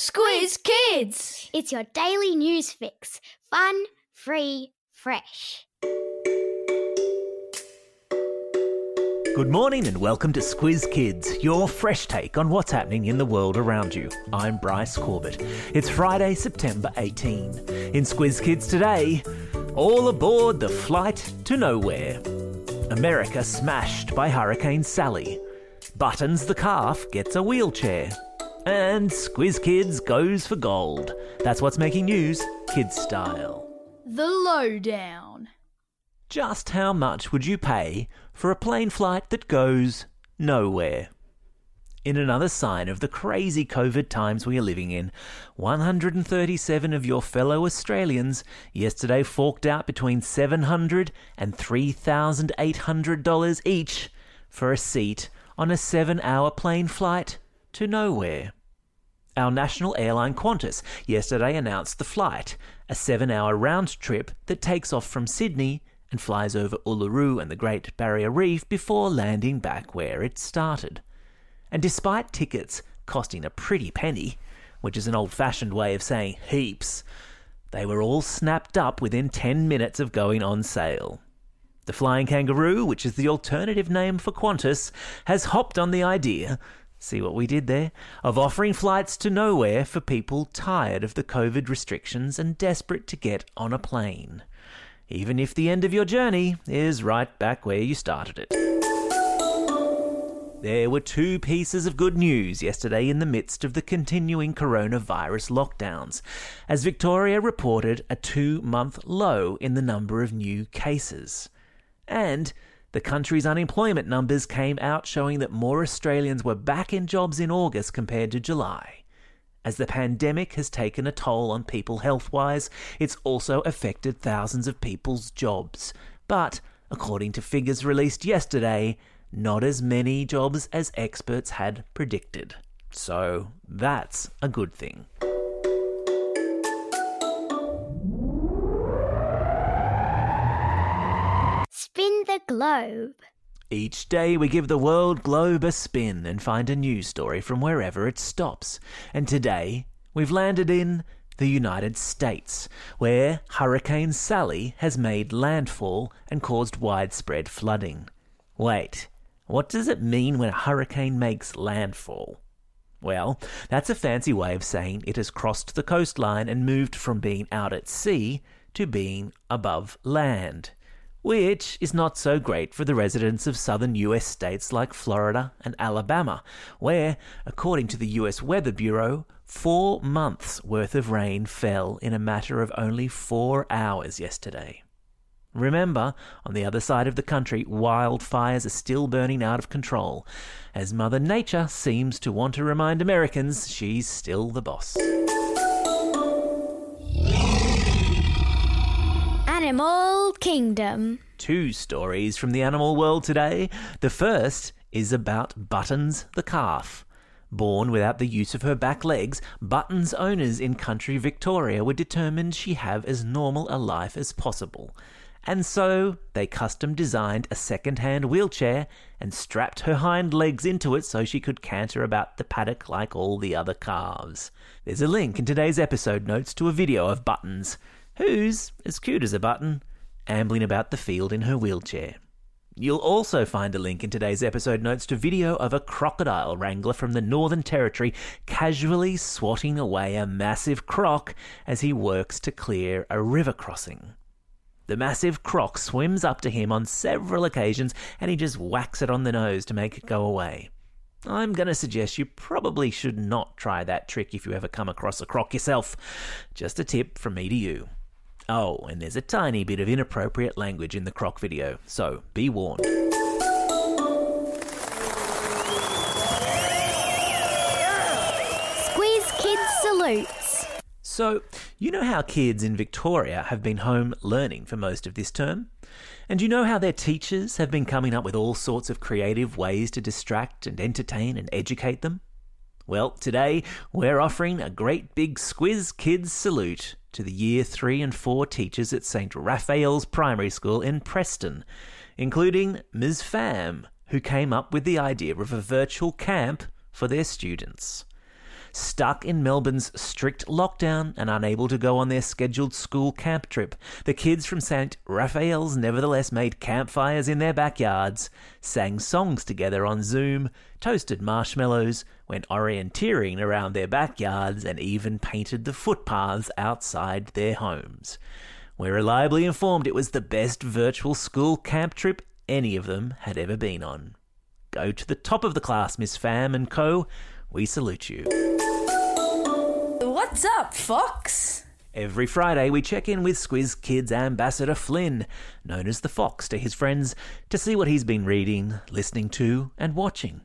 Squiz Kids! It's your daily news fix. Fun, free, fresh. Good morning and welcome to Squiz Kids, your fresh take on what's happening in the world around you. I'm Bryce Corbett. It's Friday, September 18. In Squiz Kids today, all aboard the flight to nowhere. America smashed by Hurricane Sally. Buttons the calf gets a wheelchair. And Squiz Kids goes for gold. That's what's making news, kids style. The Lowdown. Just how much would you pay for a plane flight that goes nowhere? In another sign of the crazy COVID times we are living in, 137 of your fellow Australians yesterday forked out between $700 and $3,800 each for a seat on a seven hour plane flight to nowhere. Our national airline Qantas yesterday announced the flight, a seven hour round trip that takes off from Sydney and flies over Uluru and the Great Barrier Reef before landing back where it started. And despite tickets costing a pretty penny, which is an old fashioned way of saying heaps, they were all snapped up within 10 minutes of going on sale. The Flying Kangaroo, which is the alternative name for Qantas, has hopped on the idea See what we did there? Of offering flights to nowhere for people tired of the COVID restrictions and desperate to get on a plane. Even if the end of your journey is right back where you started it. There were two pieces of good news yesterday in the midst of the continuing coronavirus lockdowns, as Victoria reported a two month low in the number of new cases. And the country's unemployment numbers came out showing that more Australians were back in jobs in August compared to July. As the pandemic has taken a toll on people health wise, it's also affected thousands of people's jobs. But, according to figures released yesterday, not as many jobs as experts had predicted. So, that's a good thing. The globe. Each day we give the world globe a spin and find a news story from wherever it stops. And today we've landed in the United States, where Hurricane Sally has made landfall and caused widespread flooding. Wait, what does it mean when a hurricane makes landfall? Well, that's a fancy way of saying it has crossed the coastline and moved from being out at sea to being above land which is not so great for the residents of southern US states like Florida and Alabama, where, according to the US Weather Bureau, four months worth of rain fell in a matter of only four hours yesterday. Remember, on the other side of the country, wildfires are still burning out of control, as Mother Nature seems to want to remind Americans she's still the boss. Animal Kingdom. Two stories from the animal world today. The first is about Buttons the calf. Born without the use of her back legs, Buttons owners in country Victoria were determined she have as normal a life as possible. And so they custom designed a second hand wheelchair and strapped her hind legs into it so she could canter about the paddock like all the other calves. There's a link in today's episode notes to a video of Buttons who's as cute as a button, ambling about the field in her wheelchair. You'll also find a link in today's episode notes to video of a crocodile wrangler from the Northern Territory casually swatting away a massive croc as he works to clear a river crossing. The massive croc swims up to him on several occasions and he just whacks it on the nose to make it go away. I'm going to suggest you probably should not try that trick if you ever come across a croc yourself. Just a tip from me to you. Oh, and there's a tiny bit of inappropriate language in the croc video, so be warned. Squiz Kids salutes. So, you know how kids in Victoria have been home learning for most of this term? And you know how their teachers have been coming up with all sorts of creative ways to distract and entertain and educate them? Well, today we're offering a great big Squiz Kids salute to the Year 3 and 4 teachers at St. Raphael's Primary School in Preston, including Ms. Pham, who came up with the idea of a virtual camp for their students. Stuck in Melbourne's strict lockdown and unable to go on their scheduled school camp trip, the kids from St. Raphael's nevertheless made campfires in their backyards, sang songs together on Zoom, toasted marshmallows, went orienteering around their backyards, and even painted the footpaths outside their homes. We're reliably informed it was the best virtual school camp trip any of them had ever been on. Go to the top of the class, Miss Pham and Co. We salute you. What's up, Fox? Every Friday, we check in with Squiz Kids ambassador Flynn, known as the Fox to his friends, to see what he's been reading, listening to, and watching.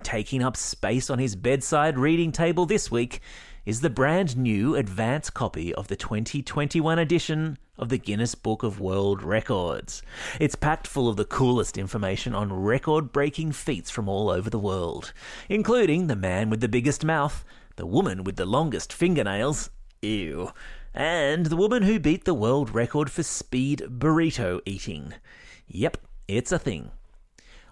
Taking up space on his bedside reading table this week is the brand new advance copy of the 2021 edition of the Guinness Book of World Records. It's packed full of the coolest information on record breaking feats from all over the world, including the man with the biggest mouth, the woman with the longest fingernails, ew, and the woman who beat the world record for speed burrito eating. Yep, it's a thing.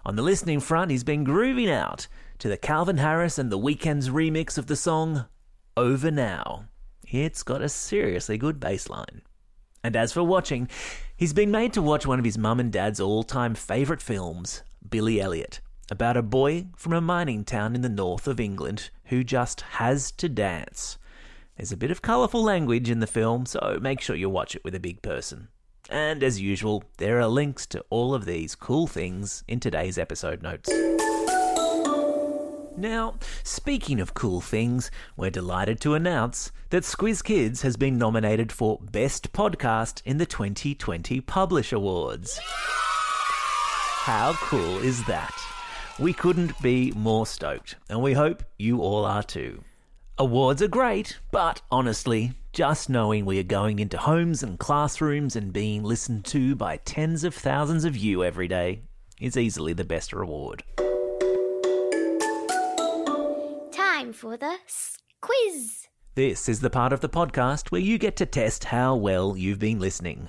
On the listening front, he's been grooving out to the Calvin Harris and the Weeknd's remix of the song Over Now. It's got a seriously good bass line. And as for watching, he's been made to watch one of his mum and dad's all time favourite films, Billy Elliot, about a boy from a mining town in the north of England who just has to dance. There's a bit of colourful language in the film, so make sure you watch it with a big person. And as usual, there are links to all of these cool things in today's episode notes. Now, speaking of cool things, we're delighted to announce that Squiz Kids has been nominated for Best Podcast in the 2020 Publish Awards. How cool is that? We couldn't be more stoked, and we hope you all are too. Awards are great, but honestly, just knowing we are going into homes and classrooms and being listened to by tens of thousands of you every day is easily the best reward. Time for the quiz. This is the part of the podcast where you get to test how well you've been listening.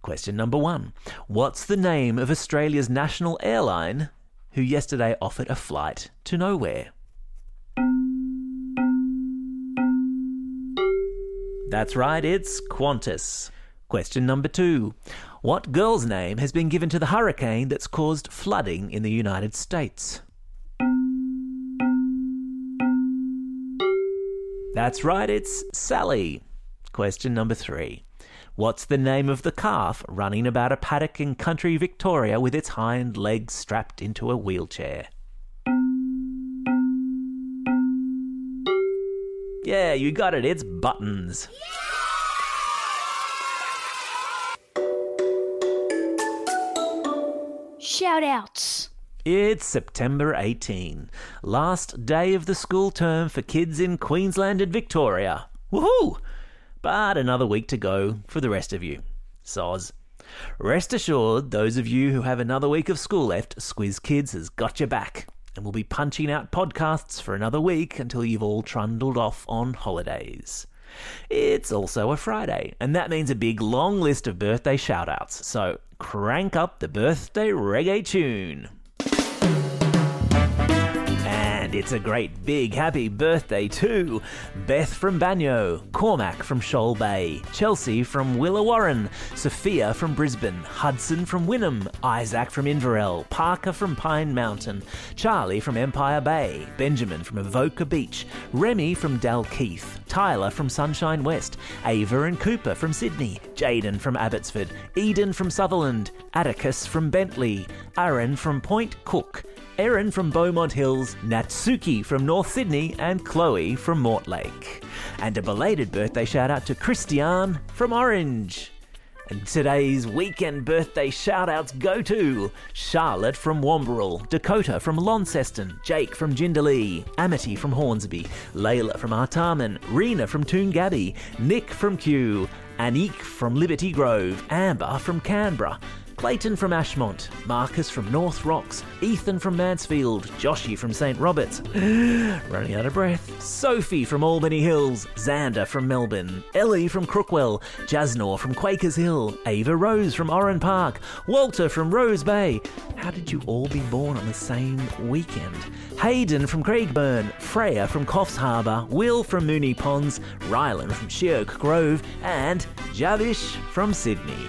Question number one What's the name of Australia's national airline who yesterday offered a flight to nowhere? That's right, it's Qantas. Question number two What girl's name has been given to the hurricane that's caused flooding in the United States? That's right, it's Sally. Question number three. What's the name of the calf running about a paddock in country Victoria with its hind legs strapped into a wheelchair? Yeah, you got it, it's Buttons. Shout outs. It's September 18, last day of the school term for kids in Queensland and Victoria. Woohoo! But another week to go for the rest of you. Soz. Rest assured, those of you who have another week of school left, Squiz Kids has got your back, and we'll be punching out podcasts for another week until you've all trundled off on holidays. It's also a Friday, and that means a big long list of birthday shout-outs. So crank up the birthday reggae tune. And it's a great big happy birthday to Beth from Banyo, Cormac from Shoal Bay, Chelsea from Willa Warren, Sophia from Brisbane, Hudson from Wynnum, Isaac from Inverell, Parker from Pine Mountain, Charlie from Empire Bay, Benjamin from Avoca Beach, Remy from Dalkeith, Tyler from Sunshine West, Ava and Cooper from Sydney, Jaden from Abbotsford, Eden from Sutherland, Atticus from Bentley, Aaron from Point Cook, Erin from Beaumont Hills, Natsuki from North Sydney, and Chloe from Mortlake. And a belated birthday shout out to Christiane from Orange. And today's weekend birthday shout outs go to Charlotte from Wamberal, Dakota from Launceston, Jake from Jindalee, Amity from Hornsby, Layla from Artarmon, Rena from Toongabbie, Nick from Kew, Anik from Liberty Grove, Amber from Canberra, Clayton from Ashmont, Marcus from North Rocks, Ethan from Mansfield, Joshy from St. Roberts, running out of breath, Sophie from Albany Hills, Xander from Melbourne, Ellie from Crookwell, Jasnor from Quakers Hill, Ava Rose from Oran Park, Walter from Rose Bay. How did you all be born on the same weekend? Hayden from Craigburn, Freya from Coffs Harbour, Will from Moonee Ponds, Rylan from Sheoak Grove, and Javish from Sydney.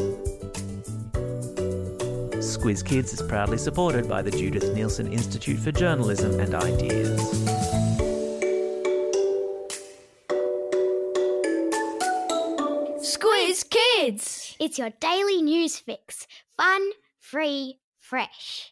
Squiz Kids is proudly supported by the Judith Neilson Institute for Journalism and Ideas. Squiz Kids! It's your daily news fix. Fun, free, fresh.